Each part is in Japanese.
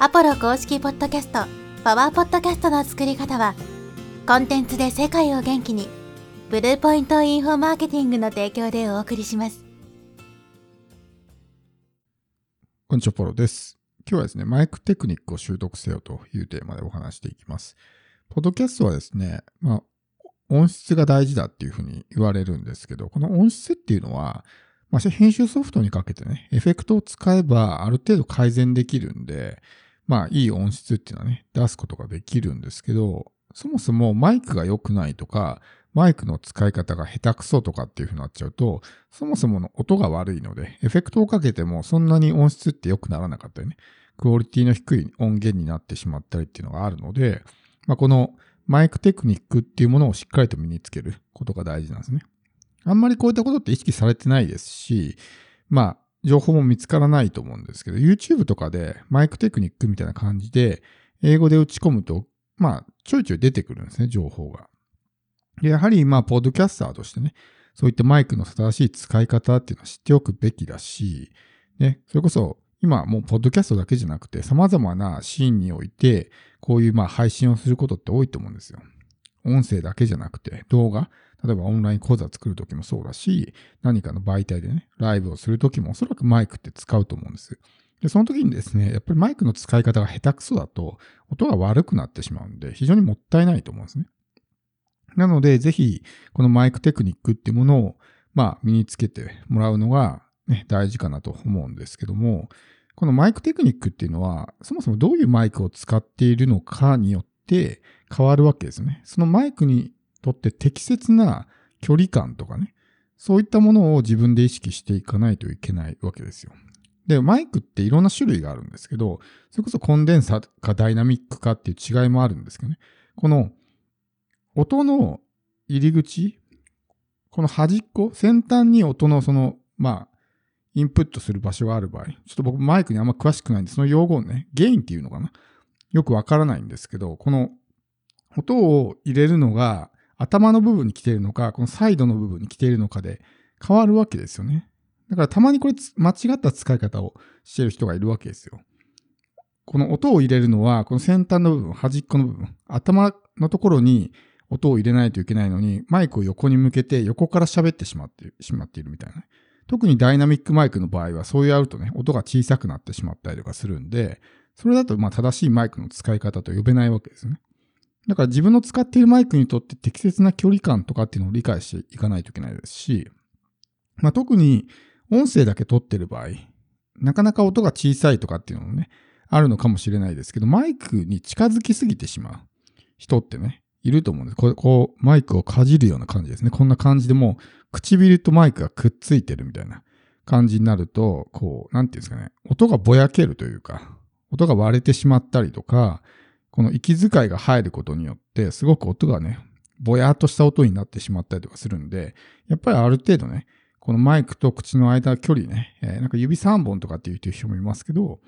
アポロ公式ポッドキャスト、パワーポッドキャストの作り方は、コンテンツで世界を元気に、ブルーポイントインフォマーケティングの提供でお送りします。こんにちは、ポロです。今日はですね、マイクテクニックを習得せよというテーマでお話していきます。ポッドキャストはですね、まあ、音質が大事だっていうふうに言われるんですけど、この音質っていうのは、まあ、編集ソフトにかけてね、エフェクトを使えばある程度改善できるんで、まあ、いい音質っていうのはね、出すことができるんですけど、そもそもマイクが良くないとか、マイクの使い方が下手くそとかっていう風になっちゃうと、そもそもの音が悪いので、エフェクトをかけてもそんなに音質って良くならなかったりね、クオリティの低い音源になってしまったりっていうのがあるので、まあ、このマイクテクニックっていうものをしっかりと身につけることが大事なんですね。あんまりこういったことって意識されてないですし、まあ、情報も見つからないと思うんですけど、YouTube とかでマイクテクニックみたいな感じで、英語で打ち込むと、まあ、ちょいちょい出てくるんですね、情報が。でやはり、まあ、ポッドキャスターとしてね、そういったマイクの正しい使い方っていうのは知っておくべきだし、ね、それこそ、今もうポッドキャストだけじゃなくて様々なシーンにおいてこういうまあ配信をすることって多いと思うんですよ。音声だけじゃなくて動画、例えばオンライン講座作るときもそうだし、何かの媒体でね、ライブをするときもおそらくマイクって使うと思うんです。で、その時にですね、やっぱりマイクの使い方が下手くそだと音が悪くなってしまうんで非常にもったいないと思うんですね。なので、ぜひこのマイクテクニックっていうものをまあ身につけてもらうのがね、大事かなと思うんですけども、このマイクテクニックっていうのは、そもそもどういうマイクを使っているのかによって変わるわけですね。そのマイクにとって適切な距離感とかね、そういったものを自分で意識していかないといけないわけですよ。で、マイクっていろんな種類があるんですけど、それこそコンデンサかダイナミックかっていう違いもあるんですけどね。この音の入り口、この端っこ、先端に音のその、まあ、インプットする場所がある場合、ちょっと僕マイクにあんま詳しくないんで、その用語をね、ゲインっていうのかな？よくわからないんですけど、この音を入れるのが頭の部分に来ているのか、このサイドの部分に来ているのかで変わるわけですよね。だからたまにこれ間違った使い方をしている人がいるわけですよ。この音を入れるのは、この先端の部分、端っこの部分、頭のところに音を入れないといけないのに、マイクを横に向けて横から喋ってしまってしまっているみたいな。特にダイナミックマイクの場合はそうやるとね、音が小さくなってしまったりとかするんで、それだとまあ正しいマイクの使い方と呼べないわけですね。だから自分の使っているマイクにとって適切な距離感とかっていうのを理解していかないといけないですし、まあ特に音声だけ撮ってる場合、なかなか音が小さいとかっていうのもね、あるのかもしれないですけど、マイクに近づきすぎてしまう人ってね、いると思うんです。こう、こうマイクをかじるような感じですね。こんな感じでもう唇とマイクがくっついてるみたいな感じになると、こう、なんていうんですかね、音がぼやけるというか、音が割れてしまったりとか、この息遣いが入ることによって、すごく音がね、ぼやっとした音になってしまったりとかするんで、やっぱりある程度ね、このマイクと口の間距離ね、えー、なんか指3本とかっていう人もいますけど、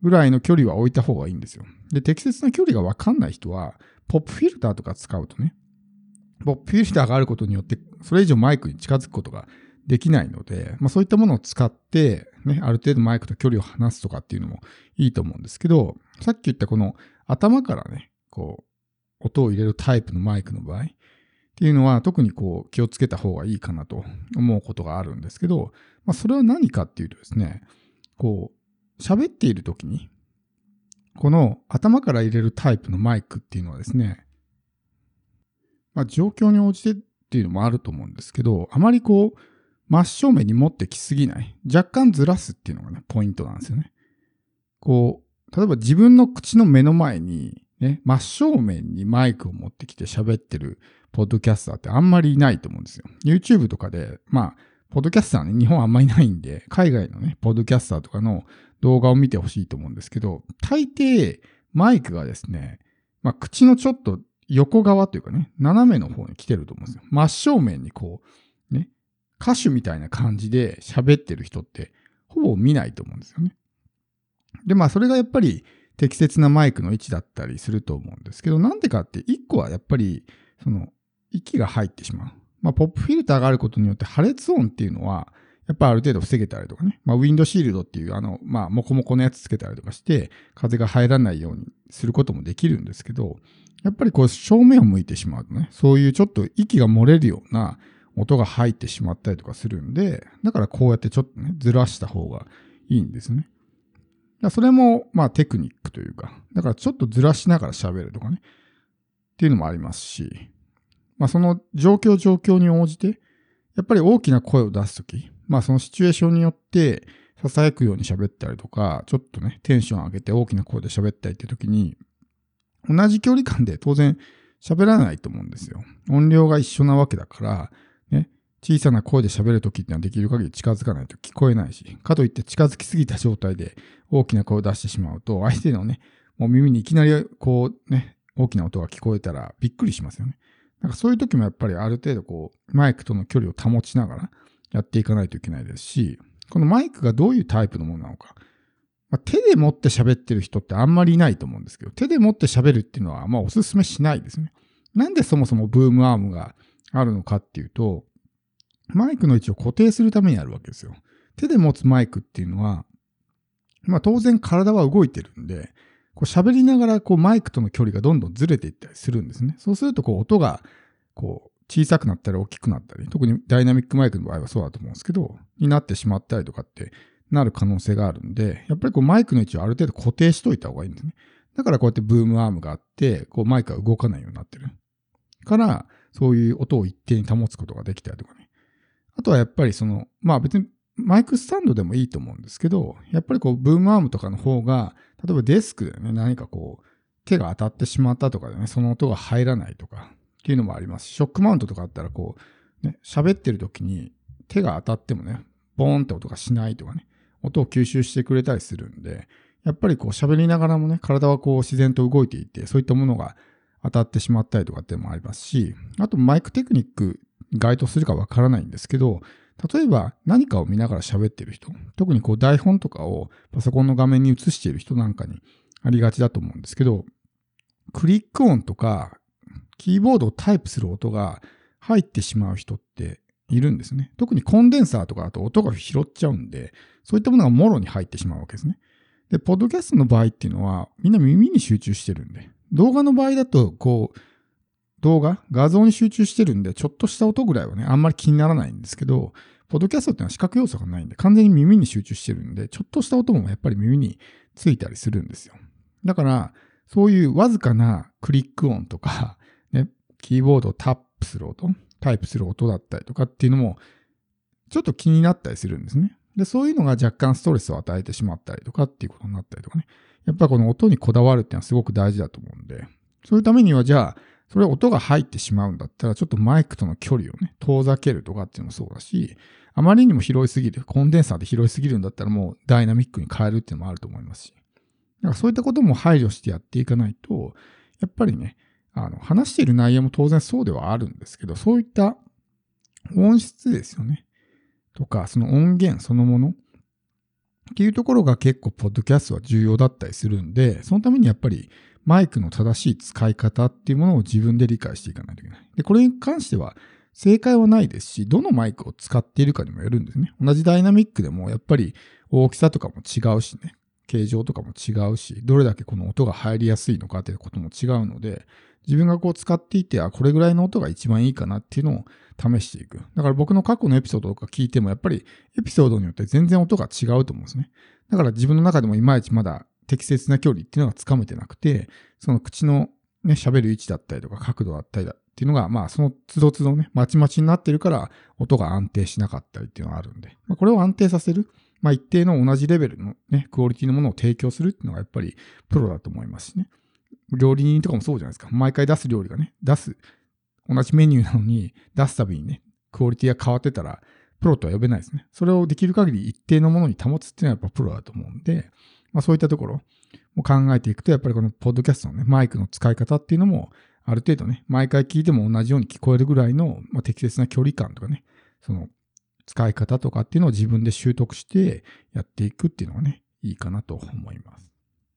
ぐらいの距離は置いた方がいいんですよ。で、適切な距離がわかんない人は、ポップフィルターとか使うとね、ポップフィルターがあることによって、それ以上マイクに近づくことができないので、まあそういったものを使って、ね、ある程度マイクと距離を離すとかっていうのもいいと思うんですけど、さっき言ったこの頭からね、こう、音を入れるタイプのマイクの場合っていうのは特にこう気をつけた方がいいかなと思うことがあるんですけど、まあそれは何かっていうとですね、こう、喋っている時に、この頭から入れるタイプのマイクっていうのはですね、まあ、状況に応じてっていうのもあると思うんですけど、あまりこう、真正面に持ってきすぎない。若干ずらすっていうのがね、ポイントなんですよね。こう、例えば自分の口の目の前に、ね、真正面にマイクを持ってきて喋ってるポッドキャスターってあんまりいないと思うんですよ。YouTube とかで、まあ、ポッドキャスターね、日本あんまりいないんで、海外のね、ポッドキャスターとかの動画を見てほしいと思うんですけど、大抵マイクがですね、まあ、口のちょっと横側というかね、斜めの方に来てると思うんですよ。真正面にこう、歌手みたいな感じで喋ってる人ってほぼ見ないと思うんですよね。で、まあそれがやっぱり適切なマイクの位置だったりすると思うんですけど、なんでかって一個はやっぱりその息が入ってしまう。まあポップフィルターがあることによって破裂音っていうのはやっぱある程度防げたりとかね。まあ、ウィンドシールドっていう、あの、まあ、モコモコのやつつけたりとかして、風が入らないようにすることもできるんですけど、やっぱりこう正面を向いてしまうとね、そういうちょっと息が漏れるような音が入ってしまったりとかするんで、だからこうやってちょっとね、ずらした方がいいんですね。それも、まあテクニックというか、だからちょっとずらしながら喋るとかね、っていうのもありますし、まあその状況状況に応じて、やっぱり大きな声を出すとき、まあそのシチュエーションによって、囁くように喋ったりとか、ちょっとね、テンション上げて大きな声で喋ったりっていうときに、同じ距離感で当然喋らないと思うんですよ。音量が一緒なわけだから、小さな声で喋るときってのはできる限り近づかないと聞こえないし、かといって近づきすぎた状態で大きな声を出してしまうと、相手のね、もう耳にいきなりこうね、大きな音が聞こえたらびっくりしますよね。なんかそういう時もやっぱりある程度こう、マイクとの距離を保ちながらやっていかないといけないですし、このマイクがどういうタイプのものなのか、まあ、手で持って喋ってる人ってあんまりいないと思うんですけど、手で持って喋るっていうのは、まあおすすめしないですね。なんでそもそもブームアームがあるのかっていうと、マイクの位置を固定するためにあるわけですよ。手で持つマイクっていうのは、まあ当然体は動いてるんで、こう喋りながらこうマイクとの距離がどんどんずれていったりするんですね。そうするとこう音がこう小さくなったり大きくなったり、特にダイナミックマイクの場合はそうだと思うんですけど、になってしまったりとかってなる可能性があるんで、やっぱりこうマイクの位置をある程度固定しといた方がいいんですね。だからこうやってブームアームがあって、こうマイクが動かないようになってる。から、そういう音を一定に保つことができたりとかね。あとはやっぱりその、まあ別にマイクスタンドでもいいと思うんですけど、やっぱりこうブームアームとかの方が、例えばデスクでね、何かこう手が当たってしまったとかでね、その音が入らないとかっていうのもあります。し、ショックマウントとかあったらこう、ね、喋ってる時に手が当たってもね、ボーンって音がしないとかね、音を吸収してくれたりするんで、やっぱりこう喋りながらもね、体はこう自然と動いていて、そういったものが当たってしまったりとかっていうのもありますし、あとマイクテクニック該当するかわからないんですけど、例えば何かを見ながら喋ってる人、特にこう台本とかをパソコンの画面に映している人なんかにありがちだと思うんですけど、クリック音とかキーボードをタイプする音が入ってしまう人っているんですね。特にコンデンサーとかだと音が拾っちゃうんで、そういったものがもろに入ってしまうわけですね。で、ポッドキャストの場合っていうのは、みんな耳に集中してるんで、動画の場合だと、こう、動画、画像に集中してるんで、ちょっとした音ぐらいはね、あんまり気にならないんですけど、ポッドキャストってのは視覚要素がないんで、完全に耳に集中してるんで、ちょっとした音もやっぱり耳についたりするんですよ。だから、そういうわずかなクリック音とか、ね、キーボードをタップする音、タイプする音だったりとかっていうのも、ちょっと気になったりするんですね。で、そういうのが若干ストレスを与えてしまったりとかっていうことになったりとかね。やっぱこの音にこだわるっていうのはすごく大事だと思うんで、そういうためにはじゃあ、それ音が入ってしまうんだったら、ちょっとマイクとの距離をね、遠ざけるとかっていうのもそうだし、あまりにも拾いすぎる、コンデンサーで拾いすぎるんだったらもうダイナミックに変えるっていうのもあると思いますし。だかそういったことも配慮してやっていかないと、やっぱりね、あの、話している内容も当然そうではあるんですけど、そういった音質ですよね。とか、その音源そのものっていうところが結構、ポッドキャストは重要だったりするんで、そのためにやっぱりマイクの正しい使い方っていうものを自分で理解していかないといけない。で、これに関しては正解はないですし、どのマイクを使っているかにもよるんですね。同じダイナミックでもやっぱり大きさとかも違うしね、形状とかも違うし、どれだけこの音が入りやすいのかっていうことも違うので、自分がこう使っていて、あ、これぐらいの音が一番いいかなっていうのを試していく。だから僕の過去のエピソードとか聞いても、やっぱりエピソードによって全然音が違うと思うんですね。だから自分の中でもいまいちまだ適切な距離っていうのがつかめてなくて、その口のね、喋る位置だったりとか角度だったりだっていうのが、まあその都度都度ね、まちまちになってるから音が安定しなかったりっていうのがあるんで、まあ、これを安定させる、まあ一定の同じレベルのね、クオリティのものを提供するっていうのがやっぱりプロだと思いますしね。料理人とかもそうじゃないですか。毎回出す料理がね、出す、同じメニューなのに出すたびにね、クオリティが変わってたら、プロとは呼べないですね。それをできる限り一定のものに保つっていうのはやっぱプロだと思うんで、まあそういったところを考えていくと、やっぱりこのポッドキャストのね、マイクの使い方っていうのも、ある程度ね、毎回聞いても同じように聞こえるぐらいの、まあ、適切な距離感とかね、その使い方とかっていうのを自分で習得してやっていくっていうのがね、いいかなと思います。